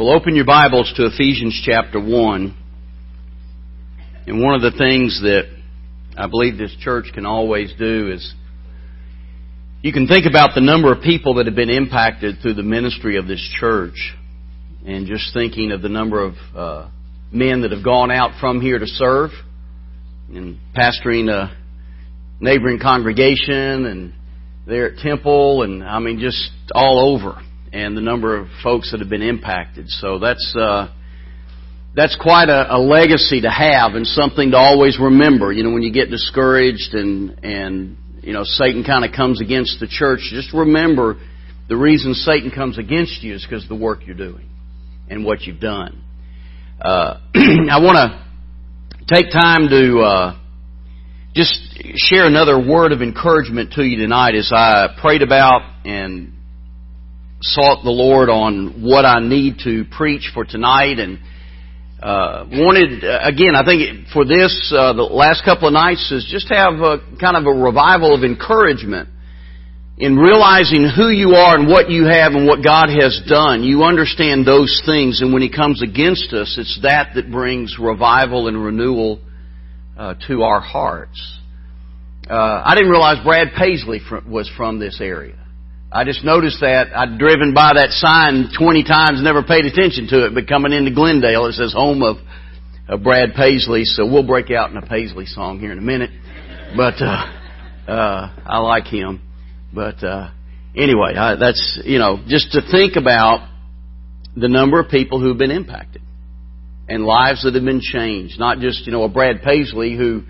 Well, open your Bibles to Ephesians chapter 1. And one of the things that I believe this church can always do is you can think about the number of people that have been impacted through the ministry of this church and just thinking of the number of uh, men that have gone out from here to serve and pastoring a neighboring congregation and there at Temple and I mean just all over and the number of folks that have been impacted. So that's uh, that's quite a, a legacy to have and something to always remember. You know, when you get discouraged and and you know Satan kind of comes against the church, just remember the reason Satan comes against you is because of the work you're doing and what you've done. Uh, I want to take time to uh, just share another word of encouragement to you tonight as I prayed about and sought the Lord on what I need to preach for tonight and uh, wanted uh, again I think for this uh, the last couple of nights is just have a, kind of a revival of encouragement in realizing who you are and what you have and what God has done. You understand those things and when He comes against us it's that that brings revival and renewal uh, to our hearts. Uh, I didn't realize Brad Paisley was from this area. I just noticed that. I'd driven by that sign 20 times, never paid attention to it, but coming into Glen Dale, it says home of, of Brad Paisley, so we'll break out in a Paisley song here in a minute. But, uh, uh, I like him. But, uh, anyway, I, that's, you know, just to think about the number of people who've been impacted and lives that have been changed. Not just, you know, a Brad Paisley who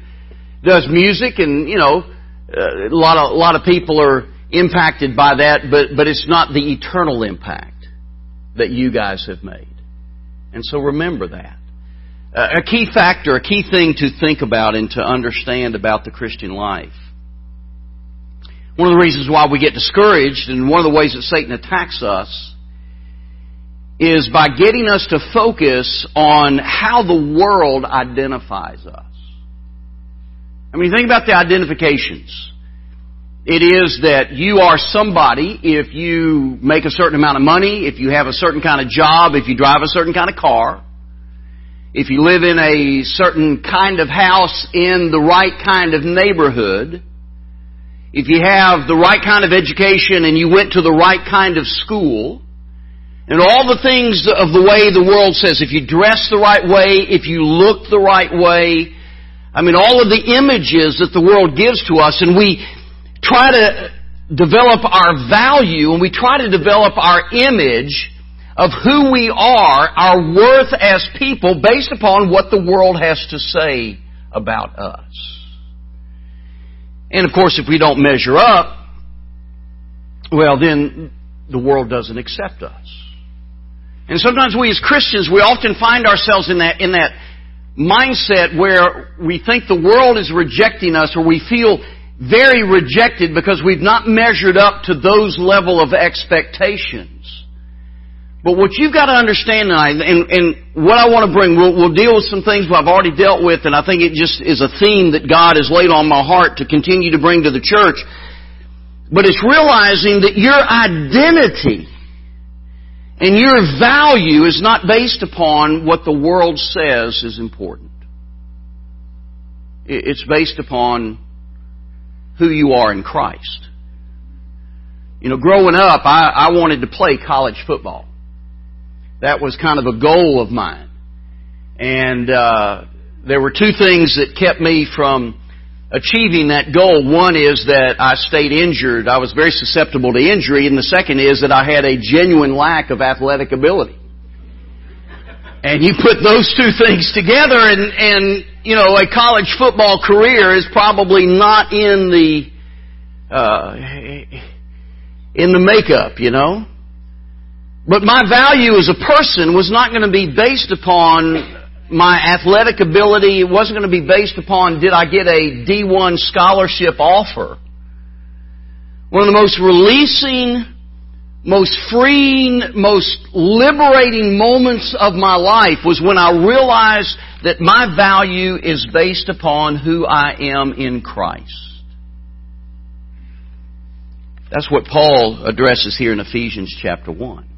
does music and, you know, uh, a lot of, a lot of people are, impacted by that, but, but it's not the eternal impact that you guys have made. And so remember that. Uh, a key factor, a key thing to think about and to understand about the Christian life. One of the reasons why we get discouraged and one of the ways that Satan attacks us is by getting us to focus on how the world identifies us. I mean, think about the identifications. It is that you are somebody if you make a certain amount of money, if you have a certain kind of job, if you drive a certain kind of car, if you live in a certain kind of house in the right kind of neighborhood, if you have the right kind of education and you went to the right kind of school, and all the things of the way the world says, if you dress the right way, if you look the right way, I mean, all of the images that the world gives to us, and we, try to develop our value and we try to develop our image of who we are, our worth as people based upon what the world has to say about us. And of course, if we don't measure up, well, then the world doesn't accept us. And sometimes we as Christians, we often find ourselves in that, in that mindset where we think the world is rejecting us or we feel very rejected because we've not measured up to those level of expectations. But what you've got to understand tonight, and, and what I want to bring, we'll, we'll deal with some things I've already dealt with, and I think it just is a theme that God has laid on my heart to continue to bring to the church. But it's realizing that your identity and your value is not based upon what the world says is important. It's based upon who you are in Christ. You know, growing up, I, I wanted to play college football. That was kind of a goal of mine. And uh, there were two things that kept me from achieving that goal. One is that I stayed injured. I was very susceptible to injury. And the second is that I had a genuine lack of athletic ability. And you put those two things together and, and you know, a college football career is probably not in the, uh, in the makeup, you know. But my value as a person was not going to be based upon my athletic ability. It wasn't going to be based upon did I get a D1 scholarship offer. One of the most releasing, most freeing, most liberating moments of my life was when I realized that my value is based upon who I am in Christ. That's what Paul addresses here in Ephesians chapter 1.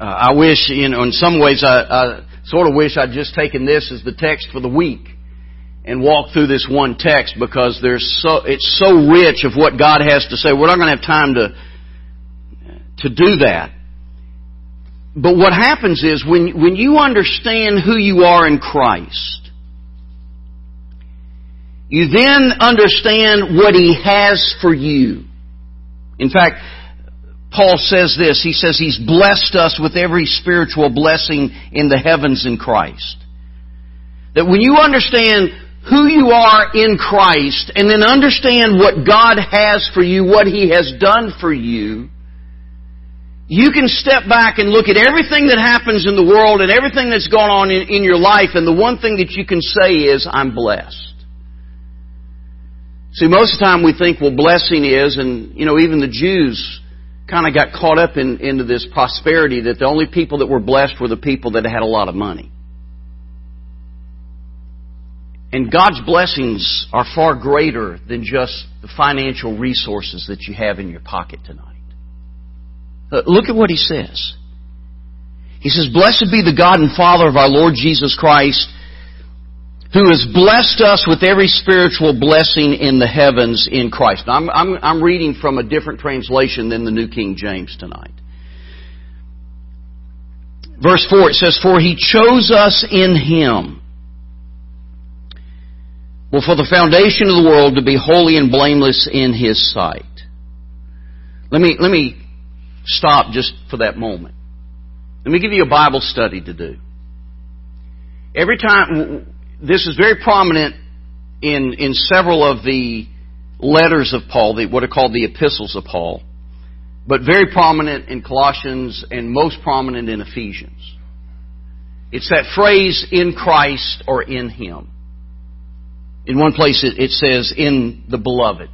Uh, I wish, you know, in some ways, I, I sort of wish I'd just taken this as the text for the week and walked through this one text because there's so it's so rich of what God has to say. We're not going to have time to to do that. But what happens is when when you understand who you are in Christ, you then understand what He has for you. In fact, Paul says this. He says He's blessed us with every spiritual blessing in the heavens in Christ. That when you understand who you are in Christ and then understand what God has for you, what He has done for you, you can step back and look at everything that happens in the world and everything that's going on in, in your life and the one thing that you can say is, I'm blessed. See, most of the time we think, well, blessing is, and, you know, even the Jews kind of got caught up in, into this prosperity that the only people that were blessed were the people that had a lot of money. And God's blessings are far greater than just the financial resources that you have in your pocket tonight. Uh, look at what he says. He says, Blessed be the God and Father of our Lord Jesus Christ, who has blessed us with every spiritual blessing in the heavens in Christ. Now, I'm, I'm, I'm reading from a different translation than the New King James tonight. Verse 4, it says, For he chose us in him. Well, for the foundation of the world to be holy and blameless in his sight. Let me, let me stop just for that moment. Let me give you a Bible study to do. Every time, this is very prominent in, in several of the letters of Paul, the, what are called the epistles of Paul, but very prominent in Colossians and most prominent in Ephesians. It's that phrase, in Christ or in Him. In one place it, it says, in the beloved.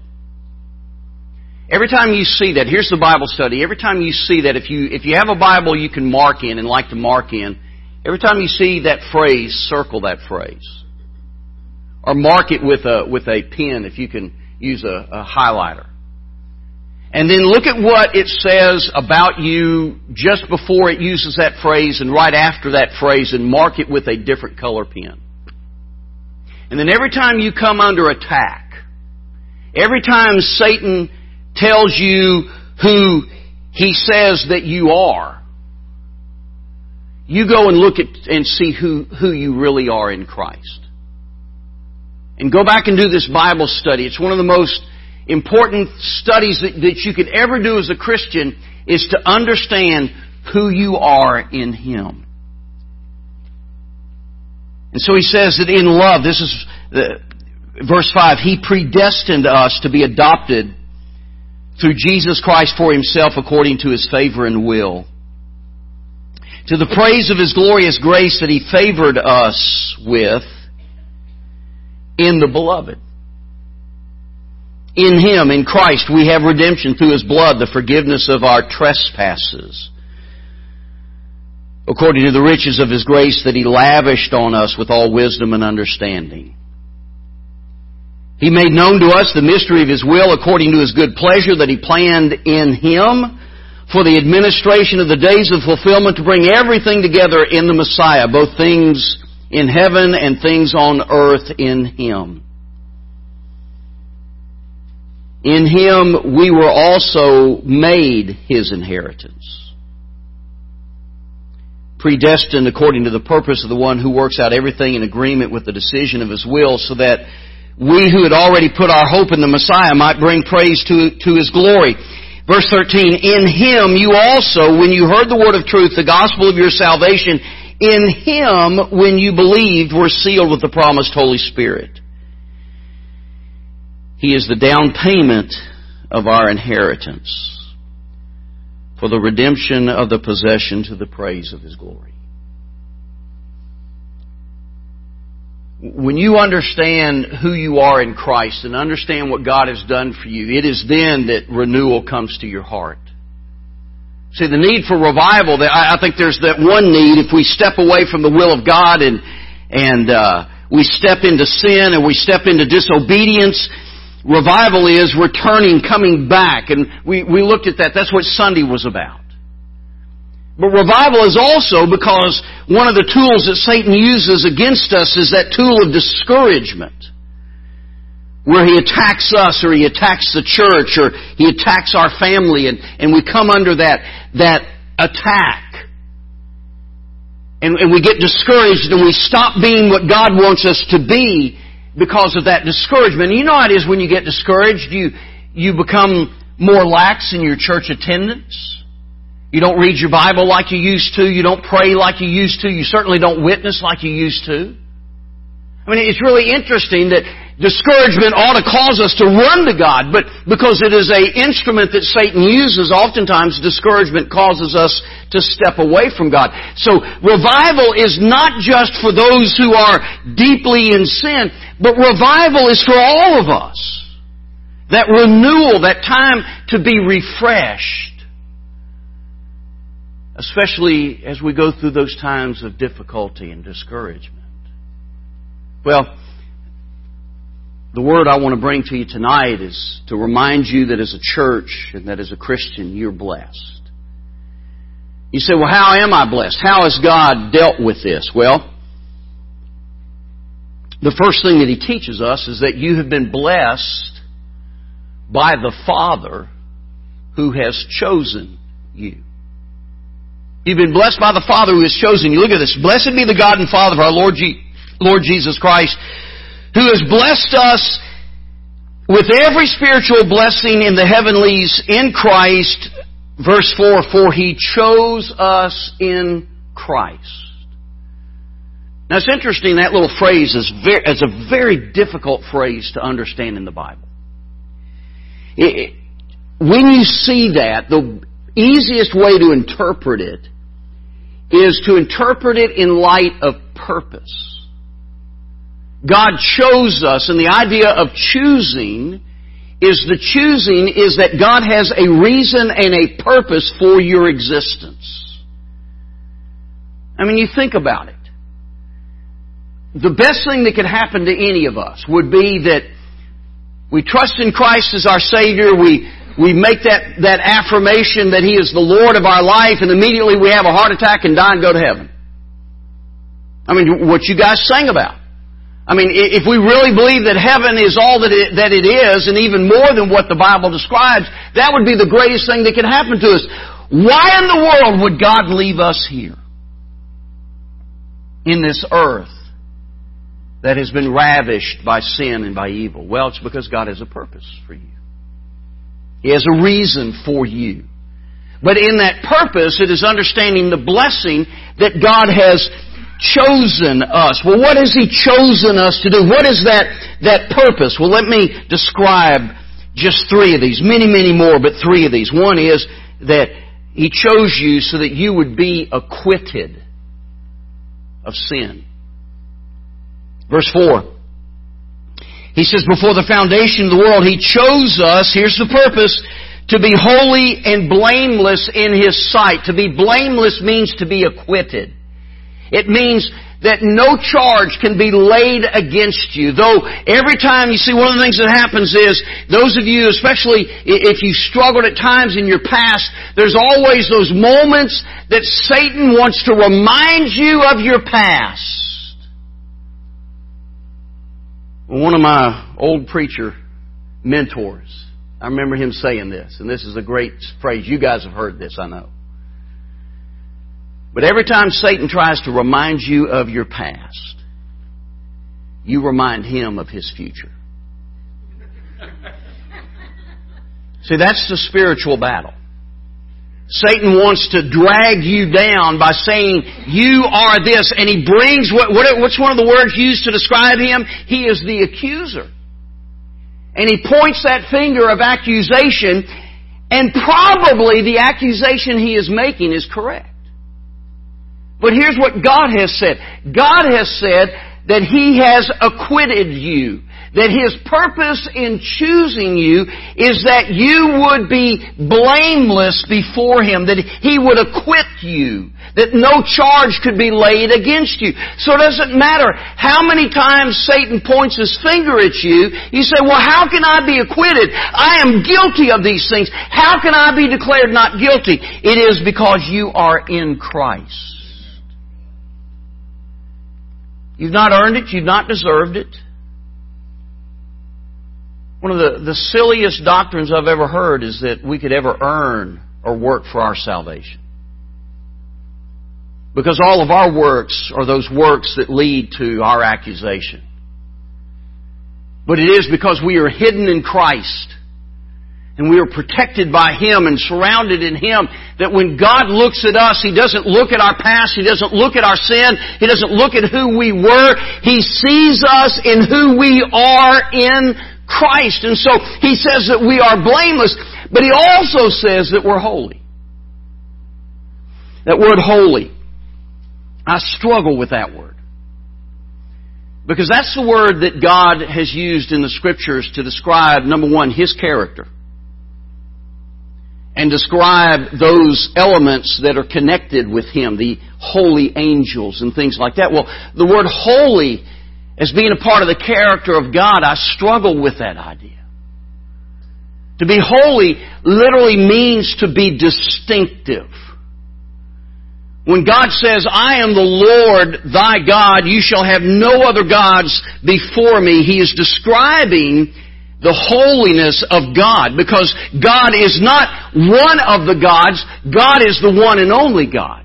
Every time you see that, here's the Bible study. Every time you see that, if you, if you have a Bible you can mark in and like to mark in, Every time you see that phrase, circle that phrase. Or mark it with a, with a pen if you can use a, a highlighter. And then look at what it says about you just before it uses that phrase and right after that phrase and mark it with a different color pen. And then every time you come under attack, every time Satan tells you who he says that you are, you go and look at and see who, who you really are in Christ. And go back and do this Bible study. It's one of the most important studies that, that you could ever do as a Christian is to understand who you are in Him. And so he says that in love, this is the, verse 5, He predestined us to be adopted through Jesus Christ for Himself according to His favor and will to the praise of His glorious grace that He favored us with in the Beloved. In Him, in Christ, we have redemption through His blood, the forgiveness of our trespasses. According to the riches of His grace that He lavished on us with all wisdom and understanding. He made known to us the mystery of His will according to His good pleasure that He planned in Him for the administration of the days of fulfillment to bring everything together in the Messiah, both things in heaven and things on earth in Him. In Him we were also made His inheritance. Predestined according to the purpose of the one who works out everything in agreement with the decision of His will so that we who had already put our hope in the Messiah might bring praise to, to His glory. Verse 13, in Him you also, when you heard the word of truth, the gospel of your salvation, in Him, when you believed, were sealed with the promised Holy Spirit. He is the down payment of our inheritance for the redemption of the possession to the praise of His glory. When you understand who you are in Christ and understand what God has done for you, it is then that renewal comes to your heart. See, the need for revival, I think there's that one need if we step away from the will of God and, and, uh, we step into sin and we step into disobedience, revival is returning, coming back. And we, we looked at that. That's what Sunday was about. But revival is also because one of the tools that Satan uses against us is that tool of discouragement. Where he attacks us or he attacks the church or he attacks our family and, and we come under that, that attack. And, and we get discouraged and we stop being what God wants us to be because of that discouragement. You know how it is when you get discouraged, you, you become more lax in your church attendance. You don't read your Bible like you used to. You don't pray like you used to. You certainly don't witness like you used to. I mean, it's really interesting that discouragement ought to cause us to run to God, but because it is a instrument that Satan uses, oftentimes discouragement causes us to step away from God. So revival is not just for those who are deeply in sin, but revival is for all of us. That renewal, that time to be refreshed especially as we go through those times of difficulty and discouragement. Well, the word I want to bring to you tonight is to remind you that as a church and that as a Christian, you're blessed. You say, well, how am I blessed? How has God dealt with this? Well, the first thing that He teaches us is that you have been blessed by the Father who has chosen you. You've been blessed by the Father who has chosen you. Look at this. Blessed be the God and Father of our Lord, Je- Lord Jesus Christ, who has blessed us with every spiritual blessing in the heavenlies in Christ. Verse 4, for He chose us in Christ. Now it's interesting, that little phrase is, very, is a very difficult phrase to understand in the Bible. It, when you see that, the easiest way to interpret it is to interpret it in light of purpose. God chose us, and the idea of choosing is the choosing is that God has a reason and a purpose for your existence. I mean, you think about it. The best thing that could happen to any of us would be that we trust in Christ as our Savior, we we make that, that affirmation that He is the Lord of our life, and immediately we have a heart attack and die and go to heaven. I mean, what you guys sang about. I mean, if we really believe that heaven is all that it, that it is, and even more than what the Bible describes, that would be the greatest thing that could happen to us. Why in the world would God leave us here? In this earth that has been ravished by sin and by evil? Well, it's because God has a purpose for you. He has a reason for you. But in that purpose, it is understanding the blessing that God has chosen us. Well, what has He chosen us to do? What is that, that purpose? Well, let me describe just three of these. Many, many more, but three of these. One is that He chose you so that you would be acquitted of sin. Verse 4. He says, before the foundation of the world, He chose us, here's the purpose, to be holy and blameless in His sight. To be blameless means to be acquitted. It means that no charge can be laid against you. Though every time you see one of the things that happens is, those of you, especially if you struggled at times in your past, there's always those moments that Satan wants to remind you of your past. One of my old preacher mentors, I remember him saying this, and this is a great phrase. You guys have heard this, I know. But every time Satan tries to remind you of your past, you remind him of his future. See, that's the spiritual battle. Satan wants to drag you down by saying, you are this, and he brings, what, what, what's one of the words used to describe him? He is the accuser. And he points that finger of accusation, and probably the accusation he is making is correct. But here's what God has said. God has said that He has acquitted you. That His purpose in choosing you is that you would be blameless before Him, that He would acquit you, that no charge could be laid against you. So it doesn't matter how many times Satan points his finger at you, you say, well, how can I be acquitted? I am guilty of these things. How can I be declared not guilty? It is because you are in Christ. You've not earned it. You've not deserved it. One of the, the silliest doctrines I've ever heard is that we could ever earn or work for our salvation. Because all of our works are those works that lead to our accusation. But it is because we are hidden in Christ and we are protected by Him and surrounded in Him that when God looks at us, He doesn't look at our past, He doesn't look at our sin, He doesn't look at who we were, He sees us in who we are in Christ. And so he says that we are blameless, but he also says that we're holy. That word holy. I struggle with that word. Because that's the word that God has used in the scriptures to describe, number one, His character. And describe those elements that are connected with Him, the holy angels and things like that. Well, the word holy as being a part of the character of God, I struggle with that idea. To be holy literally means to be distinctive. When God says, I am the Lord thy God, you shall have no other gods before me, He is describing the holiness of God because God is not one of the gods, God is the one and only God.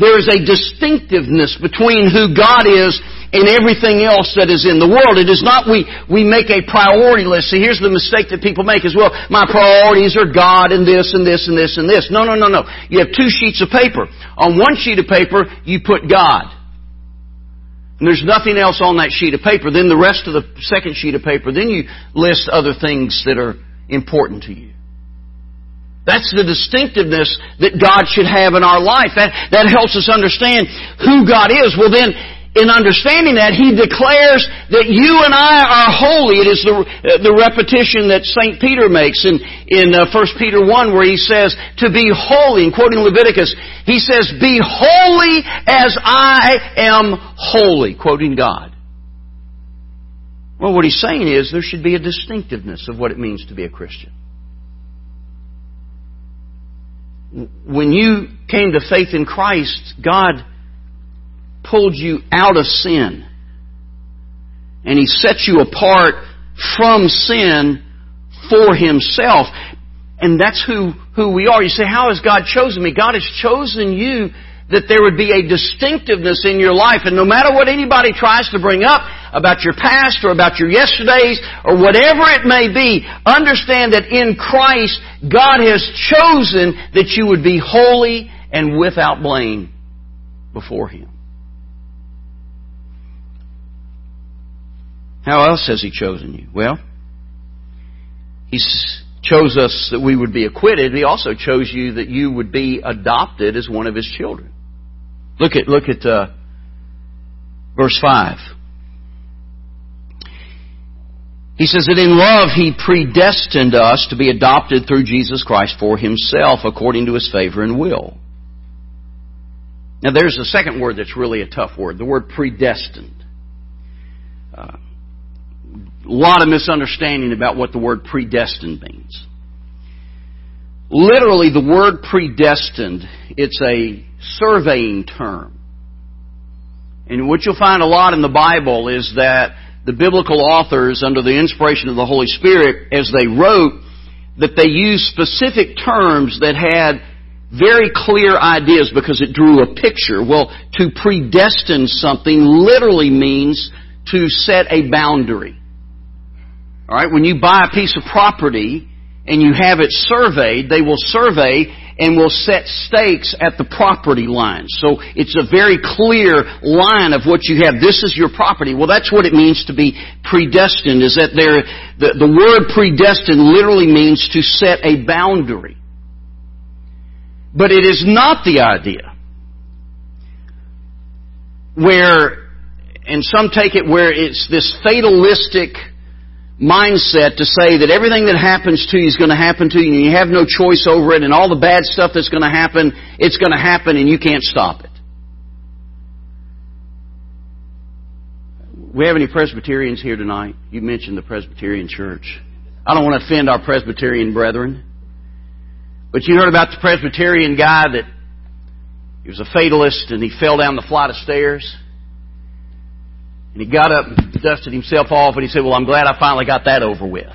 There is a distinctiveness between who God is and everything else that is in the world. It is not we, we make a priority list. See, here's the mistake that people make as well. My priorities are God and this and this and this and this. No, no, no, no. You have two sheets of paper. On one sheet of paper, you put God. And there's nothing else on that sheet of paper. Then the rest of the second sheet of paper, then you list other things that are important to you. That's the distinctiveness that God should have in our life. That, that helps us understand who God is. Well then, in understanding that, he declares that you and I are holy. It is the, the repetition that St. Peter makes in, in uh, 1 Peter 1 where he says, to be holy, and quoting Leviticus, he says, be holy as I am holy, quoting God. Well, what he's saying is there should be a distinctiveness of what it means to be a Christian. When you came to faith in Christ, God pulled you out of sin. And He set you apart from sin for Himself. And that's who, who we are. You say, how has God chosen me? God has chosen you that there would be a distinctiveness in your life. And no matter what anybody tries to bring up about your past or about your yesterdays or whatever it may be, understand that in Christ, God has chosen that you would be holy and without blame before Him. How else has He chosen you? Well, He chose us that we would be acquitted. He also chose you that you would be adopted as one of His children. Look at look at uh, verse five. He says that in love He predestined us to be adopted through Jesus Christ for Himself according to His favor and will. Now there's a second word that's really a tough word, the word predestined. Uh, a lot of misunderstanding about what the word predestined means. Literally, the word predestined, it's a surveying term. And what you'll find a lot in the Bible is that the biblical authors, under the inspiration of the Holy Spirit, as they wrote, that they used specific terms that had very clear ideas because it drew a picture. Well, to predestine something literally means to set a boundary. All right, when you buy a piece of property and you have it surveyed, they will survey and will set stakes at the property line. So it's a very clear line of what you have. This is your property. Well, that's what it means to be predestined, is that there, the, the word predestined literally means to set a boundary. But it is not the idea where and some take it where it's this fatalistic mindset to say that everything that happens to you is going to happen to you and you have no choice over it and all the bad stuff that's going to happen, it's going to happen and you can't stop it. We have any Presbyterians here tonight? You mentioned the Presbyterian Church. I don't want to offend our Presbyterian brethren. But you heard about the Presbyterian guy that he was a fatalist and he fell down the flight of stairs. And he got up and dusted himself off and he said, Well, I'm glad I finally got that over with.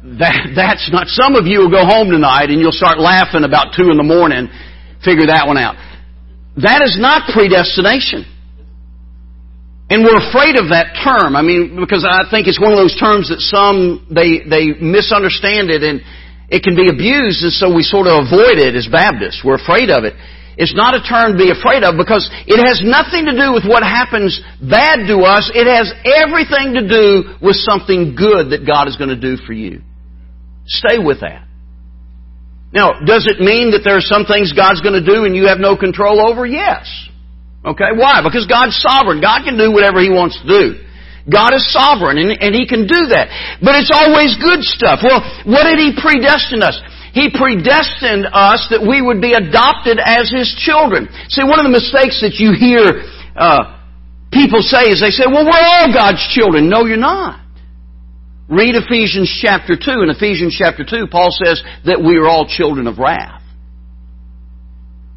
That, that's not, some of you will go home tonight and you'll start laughing about two in the morning, figure that one out. That is not predestination. And we're afraid of that term. I mean, because I think it's one of those terms that some, they, they misunderstand it and it can be abused and so we sort of avoid it as Baptists. We're afraid of it. It's not a term to be afraid of because it has nothing to do with what happens bad to us. It has everything to do with something good that God is going to do for you. Stay with that. Now, does it mean that there are some things God's going to do and you have no control over? Yes. Okay, why? Because God's sovereign. God can do whatever He wants to do. God is sovereign and, and He can do that. But it's always good stuff. Well, what did He predestine us? He predestined us that we would be adopted as His children. See, one of the mistakes that you hear uh, people say is they say, well, we're all God's children. No, you're not. Read Ephesians chapter 2. In Ephesians chapter 2, Paul says that we are all children of wrath.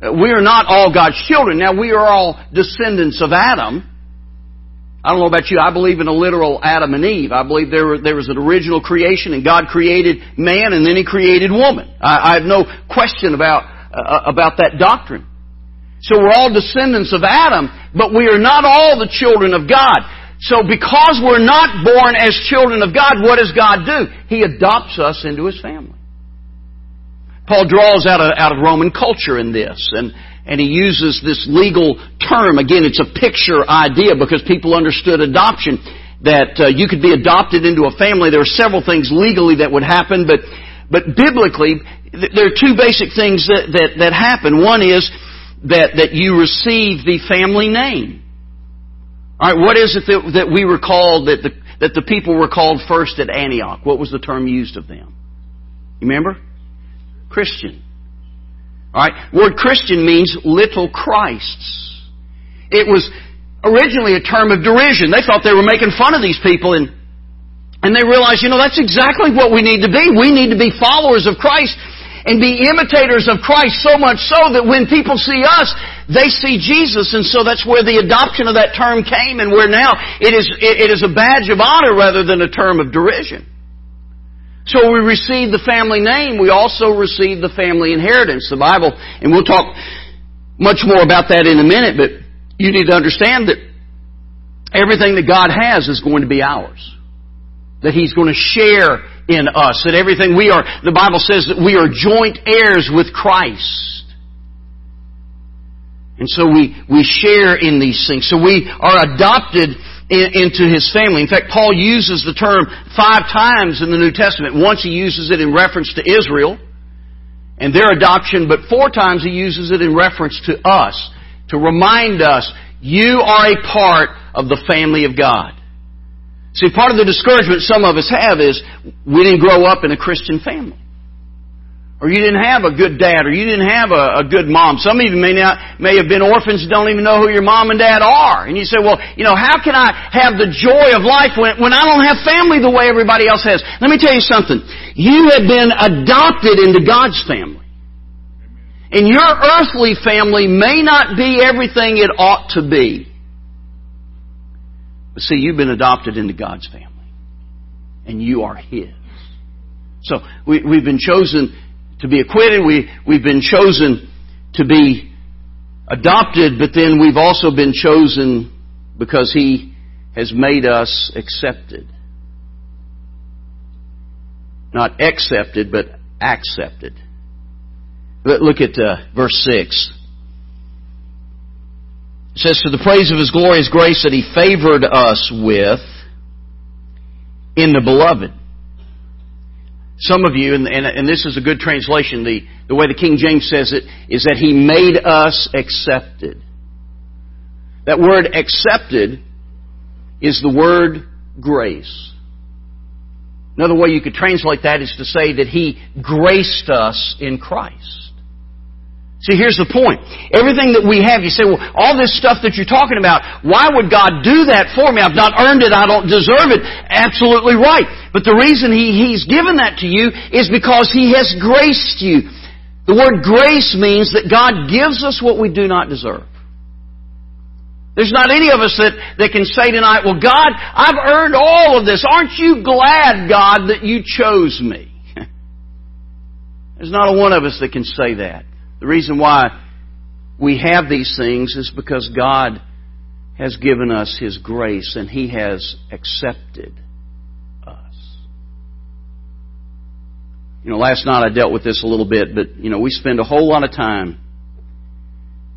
Uh, we are not all God's children. Now, we are all descendants of Adam. I don't know about you. I believe in a literal Adam and Eve. I believe there, there was an original creation and God created man and then He created woman. I, I have no question about, uh, about that doctrine. So we're all descendants of Adam, but we are not all the children of God. So because we're not born as children of God, what does God do? He adopts us into His family. Paul draws out of, out of Roman culture in this, and and he uses this legal term. Again, it's a picture idea because people understood adoption that uh, you could be adopted into a family. There are several things legally that would happen, but but biblically, there are two basic things that that, that happen. One is that that you receive the family name. All right, what is it that, that we were called that the that the people were called first at Antioch? What was the term used of them? You remember? Christian. Alright? Word Christian means little Christs. It was originally a term of derision. They thought they were making fun of these people and and they realized, you know, that's exactly what we need to be. We need to be followers of Christ and be imitators of Christ so much so that when people see us, they see Jesus. And so that's where the adoption of that term came and where now it is, it is a badge of honor rather than a term of derision. So we receive the family name, we also receive the family inheritance. The Bible, and we'll talk much more about that in a minute, but you need to understand that everything that God has is going to be ours. That He's going to share in us. That everything we are, the Bible says that we are joint heirs with Christ. And so we, we share in these things. So we are adopted into his family. In fact, Paul uses the term five times in the New Testament. Once he uses it in reference to Israel and their adoption, but four times he uses it in reference to us to remind us, you are a part of the family of God. See, part of the discouragement some of us have is we didn't grow up in a Christian family or you didn't have a good dad, or you didn't have a, a good mom. Some of you may not may have been orphans don't even know who your mom and dad are. And you say, well, you know, how can I have the joy of life when, when I don't have family the way everybody else has? Let me tell you something. You have been adopted into God's family. And your earthly family may not be everything it ought to be. But see, you've been adopted into God's family. And you are His. So we, we've been chosen to be acquitted. We, we've been chosen to be adopted, but then we've also been chosen because He has made us accepted. Not accepted, but accepted. But Look at uh, verse 6. It says, To the praise of His glorious grace that He favored us with in the beloved. Some of you, and, and, and, this is a good translation, the, the way the King James says it, is that He made us accepted. That word accepted is the word grace. Another way you could translate that is to say that He graced us in Christ. See, here's the point. Everything that we have, you say, well, all this stuff that you're talking about, why would God do that for me? I've not earned it. I don't deserve it. Absolutely right. But the reason he, He's given that to you is because He has graced you. The word grace means that God gives us what we do not deserve. There's not any of us that, that can say tonight, well, God, I've earned all of this. Aren't you glad, God, that you chose me? There's not a one of us that can say that. The reason why we have these things is because God has given us His grace and He has accepted us. You know, last night I dealt with this a little bit, but, you know, we spend a whole lot of time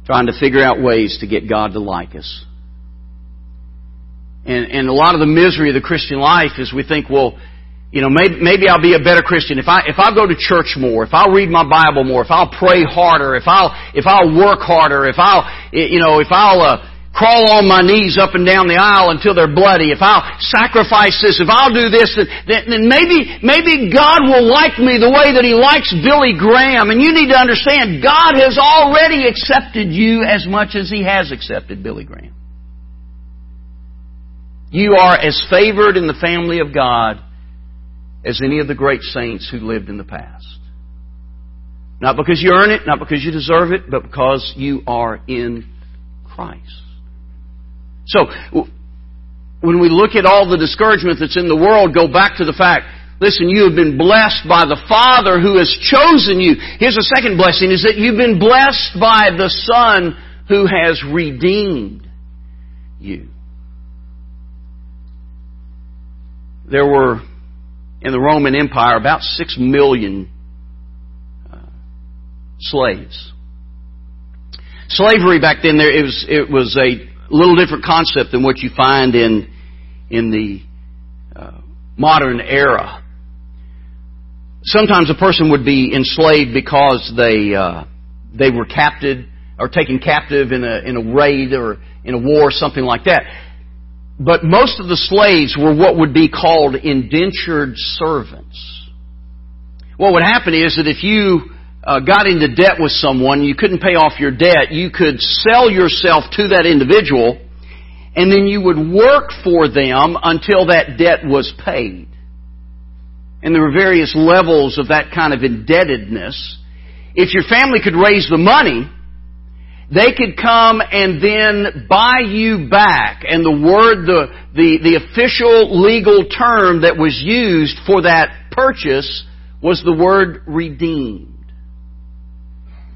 trying to figure out ways to get God to like us. And, and a lot of the misery of the Christian life is we think, well, you know, maybe, maybe I'll be a better Christian if I if I go to church more, if I'll read my Bible more, if I'll pray harder, if I'll if I'll work harder, if I'll you know if I'll uh, crawl on my knees up and down the aisle until they're bloody, if I'll sacrifice this, if I'll do this, then, then maybe maybe God will like me the way that He likes Billy Graham. And you need to understand, God has already accepted you as much as He has accepted Billy Graham. You are as favored in the family of God as any of the great saints who lived in the past. Not because you earn it, not because you deserve it, but because you are in Christ. So, when we look at all the discouragement that's in the world, go back to the fact, listen, you have been blessed by the Father who has chosen you. Here's a second blessing, is that you've been blessed by the Son who has redeemed you. There were in the Roman Empire about six million uh, slaves. Slavery back then, there it was it was a little different concept than what you find in in the uh, modern era. Sometimes a person would be enslaved because they uh, they were captive or taken captive in a in a raid or in a war, something like that. But most of the slaves were what would be called indentured servants. What would happen is that if you uh, got into debt with someone, you couldn't pay off your debt, you could sell yourself to that individual, and then you would work for them until that debt was paid. And there were various levels of that kind of indebtedness. If your family could raise the money, they could come and then buy you back. And the word, the, the, the official legal term that was used for that purchase was the word redeemed.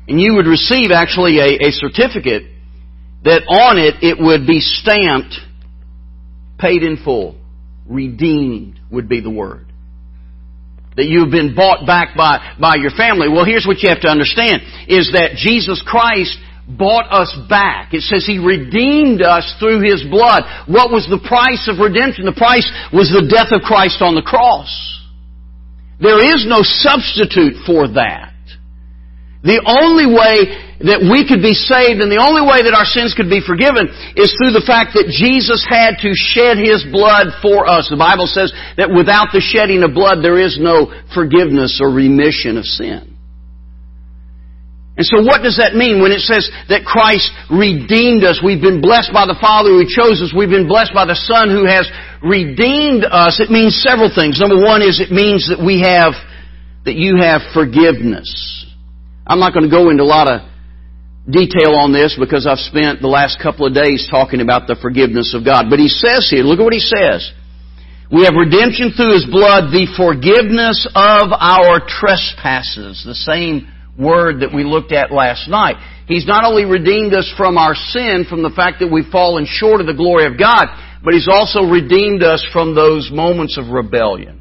And you would receive actually a, a certificate that on it it would be stamped paid in full. Redeemed would be the word. That you've been bought back by, by your family. Well, here's what you have to understand, is that Jesus Christ bought us back. It says He redeemed us through His blood. What was the price of redemption? The price was the death of Christ on the cross. There is no substitute for that. The only way that we could be saved and the only way that our sins could be forgiven is through the fact that Jesus had to shed His blood for us. The Bible says that without the shedding of blood there is no forgiveness or remission of sin. And so what does that mean when it says that Christ redeemed us? We've been blessed by the Father who chose us. We've been blessed by the Son who has redeemed us. It means several things. Number one is it means that we have, that you have forgiveness. I'm not going to go into a lot of detail on this because I've spent the last couple of days talking about the forgiveness of God. But he says here, look at what he says. We have redemption through His blood, the forgiveness of our trespasses. The same word that we looked at last night. He's not only redeemed us from our sin, from the fact that we've fallen short of the glory of God, but He's also redeemed us from those moments of rebellion.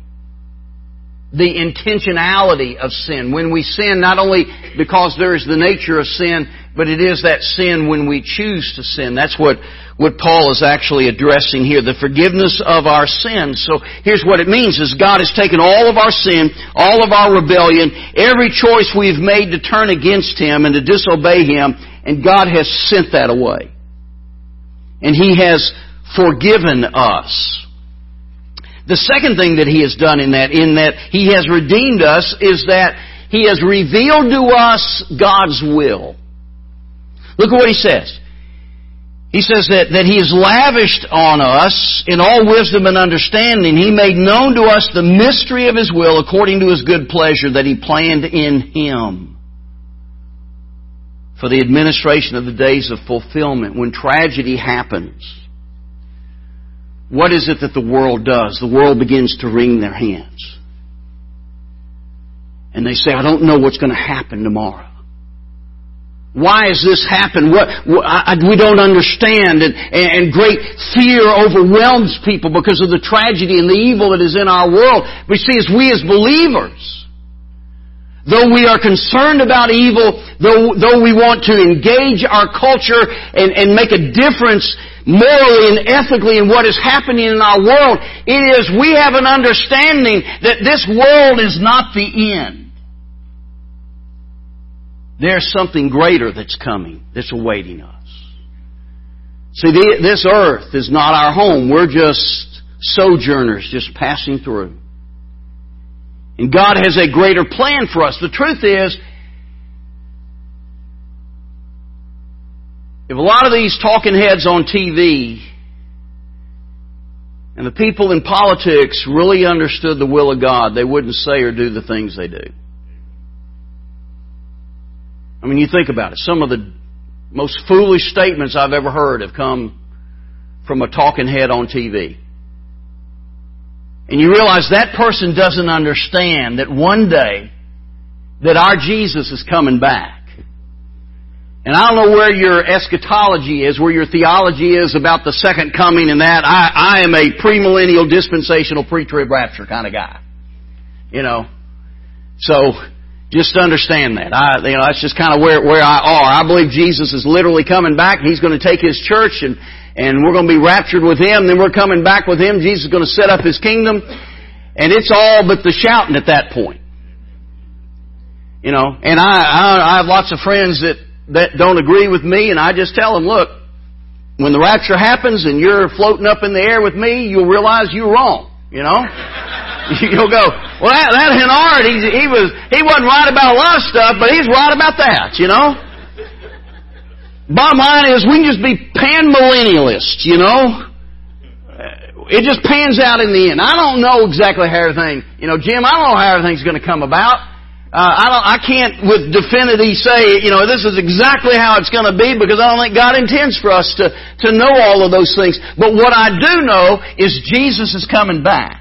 The intentionality of sin. When we sin, not only because there is the nature of sin, but it is that sin when we choose to sin. That's what what Paul is actually addressing here, the forgiveness of our sins. So here's what it means is God has taken all of our sin, all of our rebellion, every choice we've made to turn against Him and to disobey Him, and God has sent that away. And He has forgiven us. The second thing that He has done in that, in that He has redeemed us, is that He has revealed to us God's will. Look at what He says. He says that, that He has lavished on us in all wisdom and understanding. He made known to us the mystery of His will according to His good pleasure that He planned in Him. For the administration of the days of fulfillment, when tragedy happens, what is it that the world does? The world begins to wring their hands. And they say, I don't know what's going to happen tomorrow. Why has this happened? What, I, we don't understand, and, and great fear overwhelms people because of the tragedy and the evil that is in our world. But see, as we as believers, though we are concerned about evil, though, though we want to engage our culture and, and make a difference morally and ethically in what is happening in our world, it is we have an understanding that this world is not the end. There's something greater that's coming, that's awaiting us. See, this earth is not our home. We're just sojourners, just passing through. And God has a greater plan for us. The truth is, if a lot of these talking heads on TV and the people in politics really understood the will of God, they wouldn't say or do the things they do. I mean, you think about it. Some of the most foolish statements I've ever heard have come from a talking head on TV. And you realize that person doesn't understand that one day that our Jesus is coming back. And I don't know where your eschatology is, where your theology is about the second coming and that. I, I am a premillennial dispensational pre-trib rapture kind of guy. You know. So, just understand that. I, you know, that's just kind of where, where I are. I believe Jesus is literally coming back. He's going to take His church and, and we're going to be raptured with Him. Then we're coming back with Him. Jesus is going to set up His kingdom. And it's all but the shouting at that point. You know, and I, I, I have lots of friends that, that don't agree with me and I just tell them, look, when the rapture happens and you're floating up in the air with me, you'll realize you're wrong. You know? You'll go, well, that, that Hennard, he, he was, he wasn't right about a lot of stuff, but he's right about that, you know? Bottom line is, we can just be pan-millennialists, you know? Uh, it just pans out in the end. I don't know exactly how everything, you know, Jim, I don't know how everything's going to come about. Uh, I don't, I can't with definity say, you know, this is exactly how it's going to be because I don't think God intends for us to, to know all of those things. But what I do know is Jesus is coming back.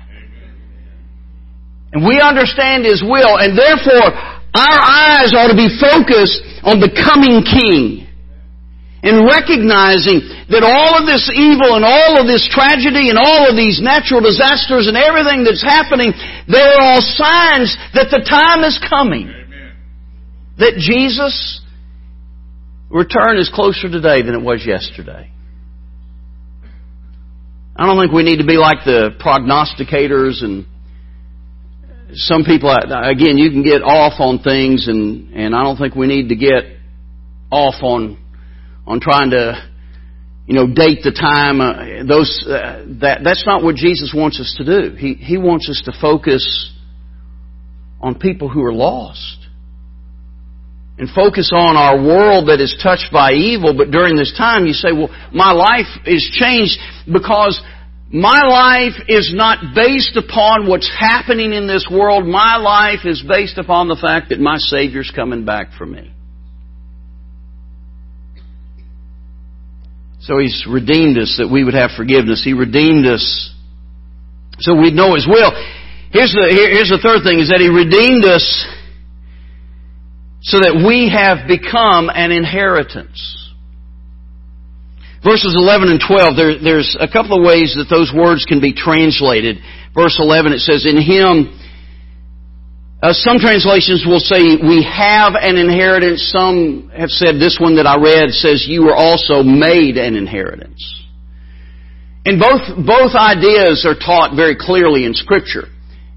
And we understand His will, and therefore our eyes ought to be focused on the coming King. And recognizing that all of this evil and all of this tragedy and all of these natural disasters and everything that's happening, they're all signs that the time is coming. Amen. That Jesus' return is closer today than it was yesterday. I don't think we need to be like the prognosticators and some people, again, you can get off on things, and and I don't think we need to get off on on trying to, you know, date the time. Uh, those uh, that that's not what Jesus wants us to do. He he wants us to focus on people who are lost. And focus on our world that is touched by evil, but during this time you say, well, my life is changed because my life is not based upon what's happening in this world. My life is based upon the fact that my Savior's coming back for me. So He's redeemed us that we would have forgiveness. He redeemed us so we'd know His will. Here's the, here's the third thing is that He redeemed us so that we have become an inheritance. Verses 11 and 12, there, there's a couple of ways that those words can be translated. Verse 11, it says, In Him, uh, some translations will say, we have an inheritance. Some have said, this one that I read says, you were also made an inheritance. And both, both ideas are taught very clearly in Scripture.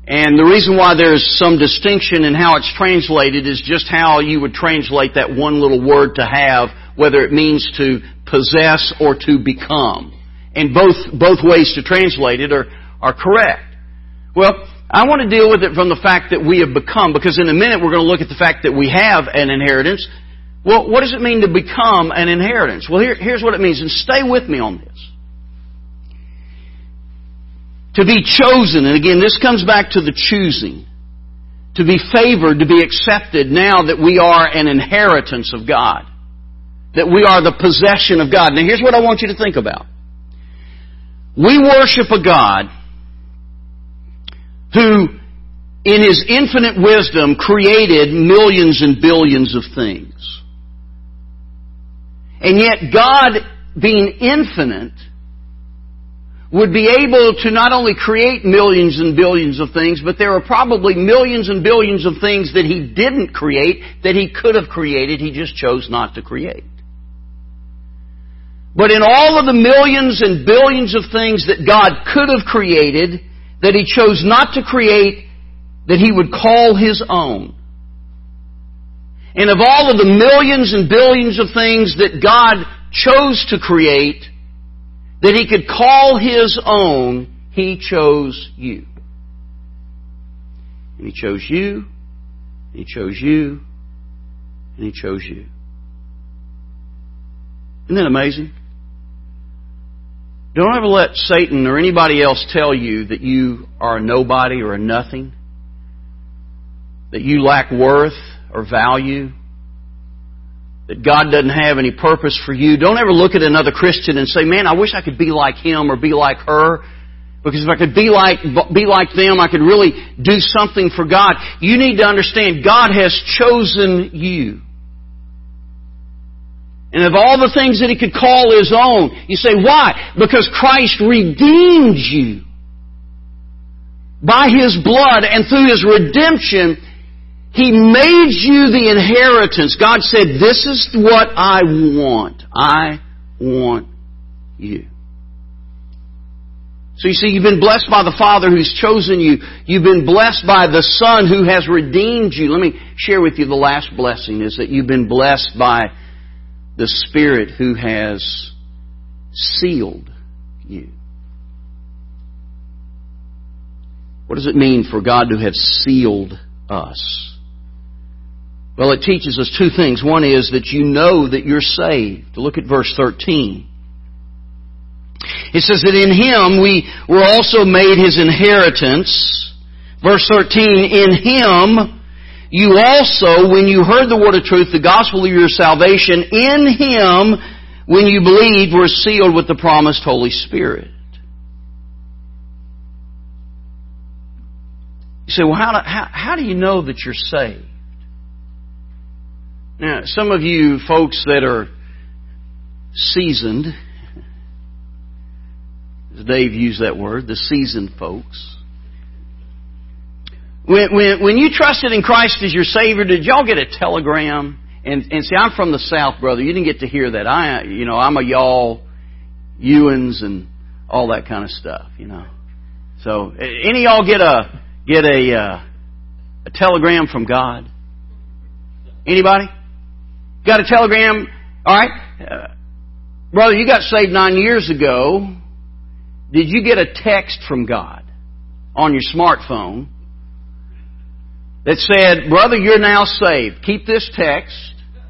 And the reason why there's some distinction in how it's translated is just how you would translate that one little word to have, whether it means to possess, or to become. And both, both ways to translate it are, are correct. Well, I want to deal with it from the fact that we have become, because in a minute we're going to look at the fact that we have an inheritance. Well, what does it mean to become an inheritance? Well, here, here's what it means, and stay with me on this. To be chosen, and again, this comes back to the choosing. To be favored, to be accepted now that we are an inheritance of God. That we are the possession of God. Now here's what I want you to think about. We worship a God who, in His infinite wisdom, created millions and billions of things. And yet God, being infinite, would be able to not only create millions and billions of things, but there are probably millions and billions of things that He didn't create that He could have created, He just chose not to create. But in all of the millions and billions of things that God could have created, that He chose not to create, that He would call His own. And of all of the millions and billions of things that God chose to create, that He could call His own, He chose you. And He chose you, and He chose you, and He chose you. Isn't that amazing? Don't ever let Satan or anybody else tell you that you are a nobody or a nothing, that you lack worth or value, that God doesn't have any purpose for you. Don't ever look at another Christian and say, man, I wish I could be like him or be like her. Because if I could be like, be like them, I could really do something for God. You need to understand God has chosen you. And of all the things that He could call His own, you say, why? Because Christ redeemed you. By His blood and through His redemption, He made you the inheritance. God said, this is what I want. I want you. So you see, you've been blessed by the Father who's chosen you. You've been blessed by the Son who has redeemed you. Let me share with you the last blessing is that you've been blessed by the Spirit who has sealed you. What does it mean for God to have sealed us? Well, it teaches us two things. One is that you know that you're saved. Look at verse 13. It says that in Him we were also made His inheritance. Verse 13, in Him you also, when you heard the word of truth, the gospel of your salvation, in Him, when you believed, were sealed with the promised Holy Spirit. You say, well, how do, how, how do you know that you're saved? Now, some of you folks that are seasoned, as Dave used that word, the seasoned folks, when, when, when you trusted in Christ as your Savior, did y'all get a telegram? And, and see, I'm from the South, brother. You didn't get to hear that. I, you know, I'm a y'all, Ewans, and all that kind of stuff. You know. So, any y'all get a get a uh, a telegram from God? Anybody? Got a telegram? All right, uh, brother. You got saved nine years ago. Did you get a text from God on your smartphone that said, Brother, you're now saved. Keep this text.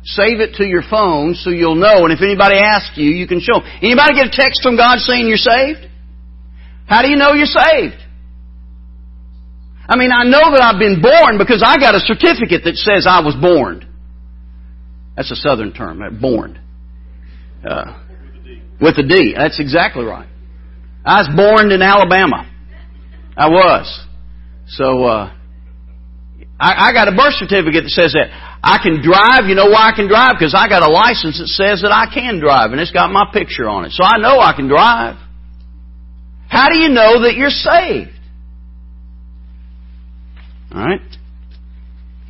Save it to your phone so you'll know. And if anybody asks you, you can show them. Anybody get a text from God saying you're saved? How do you know you're saved? I mean, I know that I've been born because I got a certificate that says I was born. That's a southern term, born. Uh, with a D. That's exactly right. I was born in Alabama. I was. So, uh, I, I got a birth certificate that says that. I can drive. You know why I can drive? Because I got a license that says that I can drive, and it's got my picture on it. So I know I can drive. How do you know that you're saved? All right.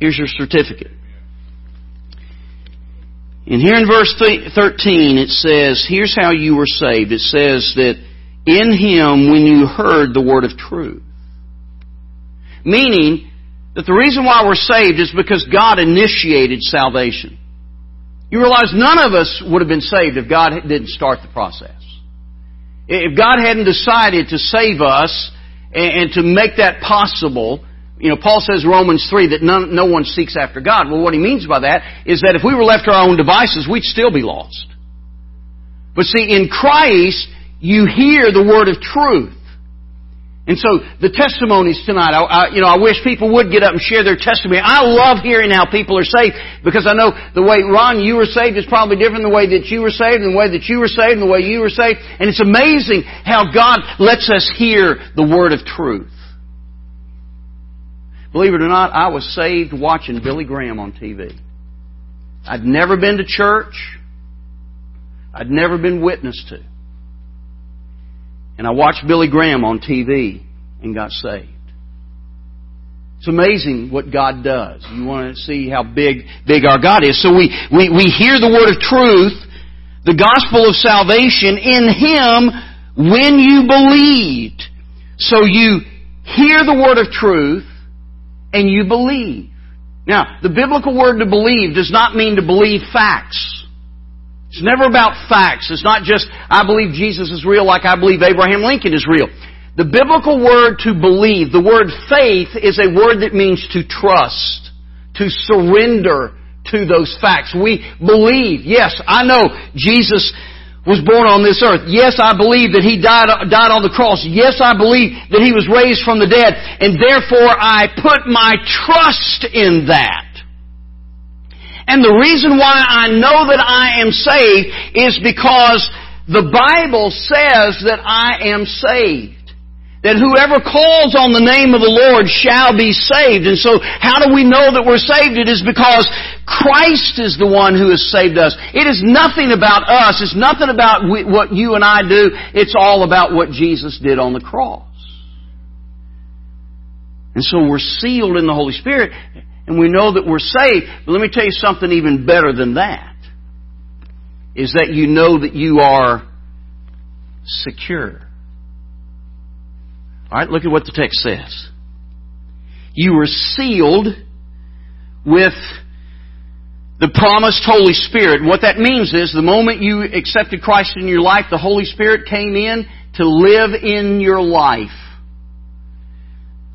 Here's your certificate. And here in verse 13 it says, here's how you were saved. It says that in Him when you heard the word of truth. Meaning, that the reason why we're saved is because God initiated salvation. You realize none of us would have been saved if God didn't start the process. If God hadn't decided to save us and, to make that possible, you know, Paul says Romans 3 that none, no one seeks after God. Well, what he means by that is that if we were left to our own devices, we'd still be lost. But see, in Christ, you hear the word of truth. And so the testimonies tonight, I, I, you know, I wish people would get up and share their testimony. I love hearing how people are saved because I know the way Ron you were saved is probably different than the way that you were saved, and the way that you were saved, and the way you were saved. And it's amazing how God lets us hear the word of truth. Believe it or not, I was saved watching Billy Graham on TV. I'd never been to church. I'd never been witnessed to. And I watched Billy Graham on TV and got saved. It's amazing what God does. You want to see how big, big our God is. So we, we, we hear the word of truth, the gospel of salvation in Him when you believed. So you hear the word of truth and you believe. Now, the biblical word to believe does not mean to believe facts. It's never about facts. It's not just, I believe Jesus is real like I believe Abraham Lincoln is real. The biblical word to believe, the word faith, is a word that means to trust, to surrender to those facts. We believe, yes, I know Jesus was born on this earth. Yes, I believe that He died, died on the cross. Yes, I believe that He was raised from the dead. And therefore I put my trust in that. And the reason why I know that I am saved is because the Bible says that I am saved. That whoever calls on the name of the Lord shall be saved. And so how do we know that we're saved? It is because Christ is the one who has saved us. It is nothing about us. It's nothing about what you and I do. It's all about what Jesus did on the cross. And so we're sealed in the Holy Spirit and we know that we're saved. But let me tell you something even better than that. Is that you know that you are secure. Alright, look at what the text says. You were sealed with the promised Holy Spirit. What that means is the moment you accepted Christ in your life, the Holy Spirit came in to live in your life.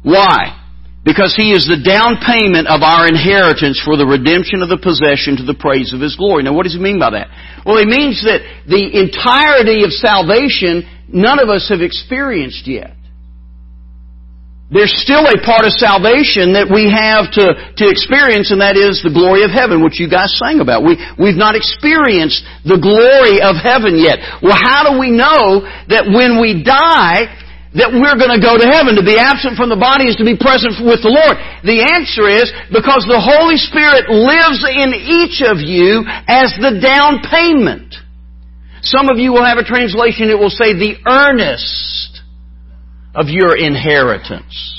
Why? Because He is the down payment of our inheritance for the redemption of the possession to the praise of His glory. Now what does He mean by that? Well, He means that the entirety of salvation none of us have experienced yet. There's still a part of salvation that we have to, to experience, and that is the glory of heaven, which you guys sang about. We, we've not experienced the glory of heaven yet. Well, how do we know that when we die, that we're going to go to heaven. To be absent from the body is to be present with the Lord. The answer is because the Holy Spirit lives in each of you as the down payment. Some of you will have a translation that will say the earnest of your inheritance.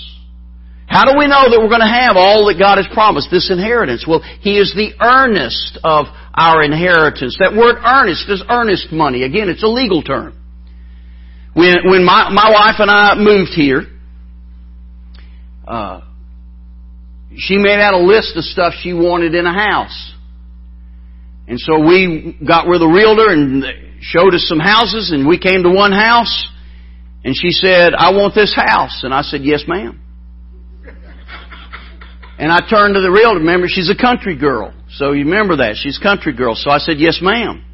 How do we know that we're going to have all that God has promised, this inheritance? Well, He is the earnest of our inheritance. That word earnest is earnest money. Again, it's a legal term. When, when my, my wife and I moved here, uh, she made out a list of stuff she wanted in a house. And so we got with a realtor and showed us some houses and we came to one house and she said, I want this house. And I said, yes ma'am. And I turned to the realtor. Remember, she's a country girl. So you remember that. She's country girl. So I said, yes ma'am.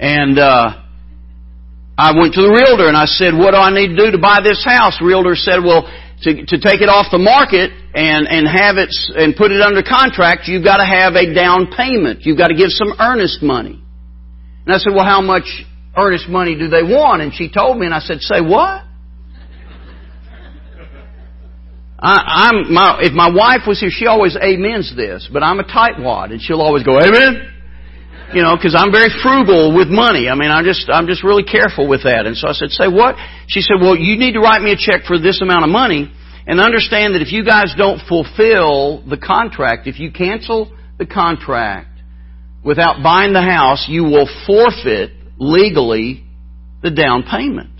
And, uh, I went to the realtor and I said, what do I need to do to buy this house? The realtor said, well, to, to take it off the market and, and have it, and put it under contract, you've got to have a down payment. You've got to give some earnest money. And I said, well, how much earnest money do they want? And she told me and I said, say what? I, I'm my if my wife was here, she always amens this, but I'm a tightwad, and she'll always go amen you know, because I'm very frugal with money. I mean, I'm just I'm just really careful with that. And so I said, "Say what?" She said, "Well, you need to write me a check for this amount of money, and understand that if you guys don't fulfill the contract, if you cancel the contract without buying the house, you will forfeit legally the down payment."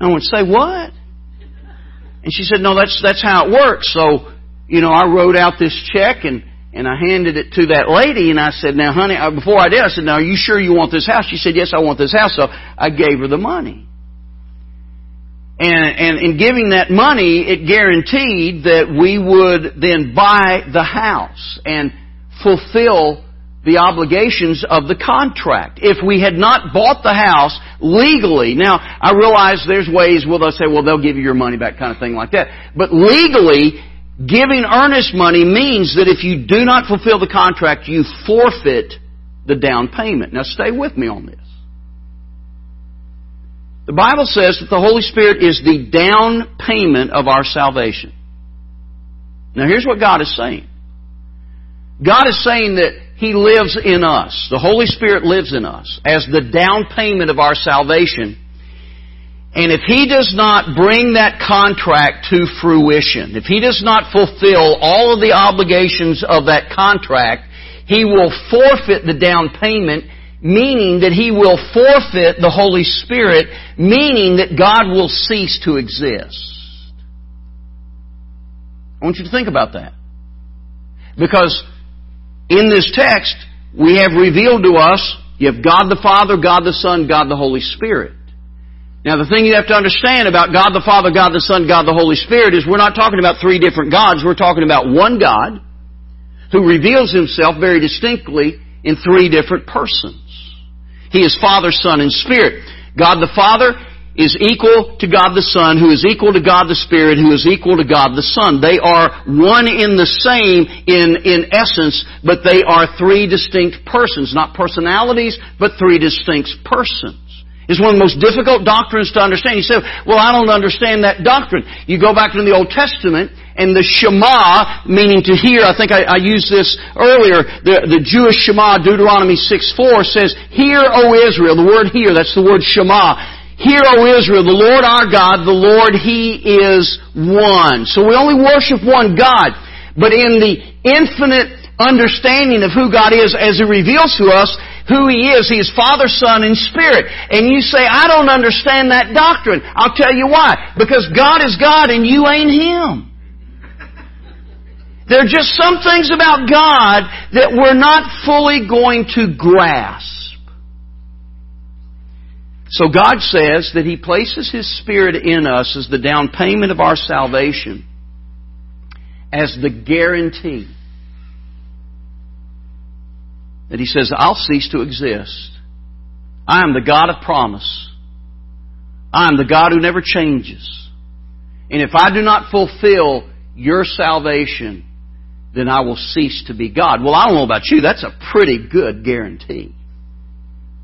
I went, "Say what?" And she said, "No, that's that's how it works." So, you know, I wrote out this check and And I handed it to that lady and I said, now honey, uh, before I did, I said, now are you sure you want this house? She said, yes, I want this house. So I gave her the money. And, and in giving that money, it guaranteed that we would then buy the house and fulfill the obligations of the contract. If we had not bought the house legally, now I realize there's ways, where they'll say, well they'll give you your money back kind of thing like that. But legally, giving earnest money means that if you do not fulfill the contract, you forfeit the down payment. Now stay with me on this. The Bible says that the Holy Spirit is the down payment of our salvation. Now here's what God is saying. God is saying that He lives in us. The Holy Spirit lives in us as the down payment of our salvation. And if He does not bring that contract to fruition, if He does not fulfill all of the obligations of that contract, He will forfeit the down payment meaning that he will forfeit the Holy Spirit, meaning that God will cease to exist. I want you to think about that. Because in this text, we have revealed to us, you have God the Father, God the Son, God the Holy Spirit. Now the thing you have to understand about God the Father, God the Son, God the Holy Spirit is we're not talking about three different gods, we're talking about one God who reveals himself very distinctly in three different persons. He is Father, Son, and Spirit. God the Father is equal to God the Son, who is equal to God the Spirit, who is equal to God the Son. They are one in the same in, in essence, but they are three distinct persons. Not personalities, but three distinct persons. It's one of the most difficult doctrines to understand. You say, well, I don't understand that doctrine. You go back to the Old Testament, and the Shema, meaning to hear, I think I, I used this earlier, the, the Jewish Shema, Deuteronomy 6.4 says, Hear, O Israel, the word hear, that's the word Shema. Hear, O Israel, the Lord our God, the Lord, He is one. So we only worship one God. But in the infinite understanding of who God is as He reveals to us, who He is. He is Father, Son, and Spirit. And you say, I don't understand that doctrine. I'll tell you why. Because God is God and you ain't Him. There are just some things about God that we're not fully going to grasp. So God says that He places His Spirit in us as the down payment of our salvation, as the guarantee that he says, I'll cease to exist. I am the God of promise. I am the God who never changes. And if I do not fulfill your salvation, then I will cease to be God. Well, I don't know about you. That's a pretty good guarantee.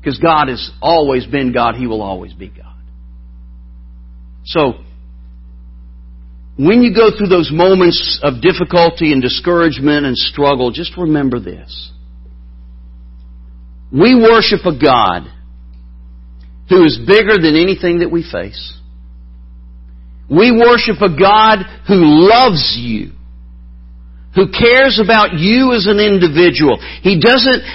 Because God has always been God. He will always be God. So, when you go through those moments of difficulty and discouragement and struggle, just remember this. We worship a God who is bigger than anything that we face. We worship a God who loves you, who cares about you as an individual. He doesn't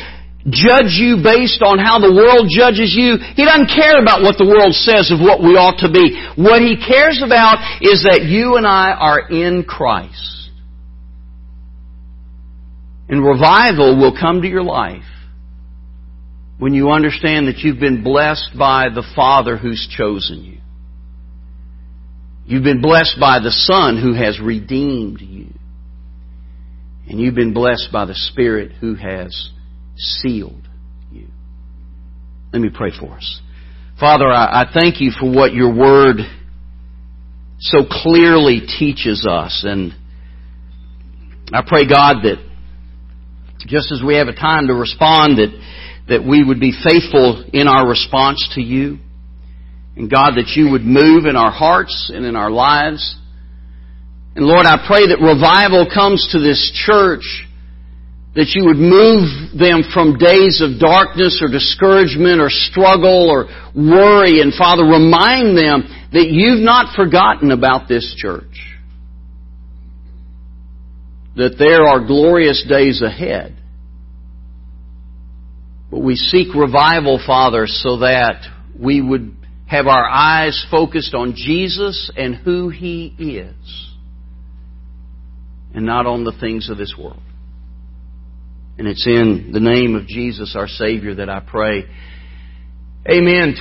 judge you based on how the world judges you. He doesn't care about what the world says of what we ought to be. What He cares about is that you and I are in Christ. And revival will come to your life when you understand that you've been blessed by the Father who's chosen you. You've been blessed by the Son who has redeemed you. And you've been blessed by the Spirit who has sealed you. Let me pray for us. Father, I, thank you for what your Word so clearly teaches us. And I pray, God, that just as we have a time to respond, that that we would be faithful in our response to you. And God, that you would move in our hearts and in our lives. And Lord, I pray that revival comes to this church, that you would move them from days of darkness or discouragement or struggle or worry. And Father, remind them that you've not forgotten about this church. That there are glorious days ahead. We seek revival, Father, so that we would have our eyes focused on Jesus and who He is, and not on the things of this world. And it's in the name of Jesus, our Savior, that I pray. Amen.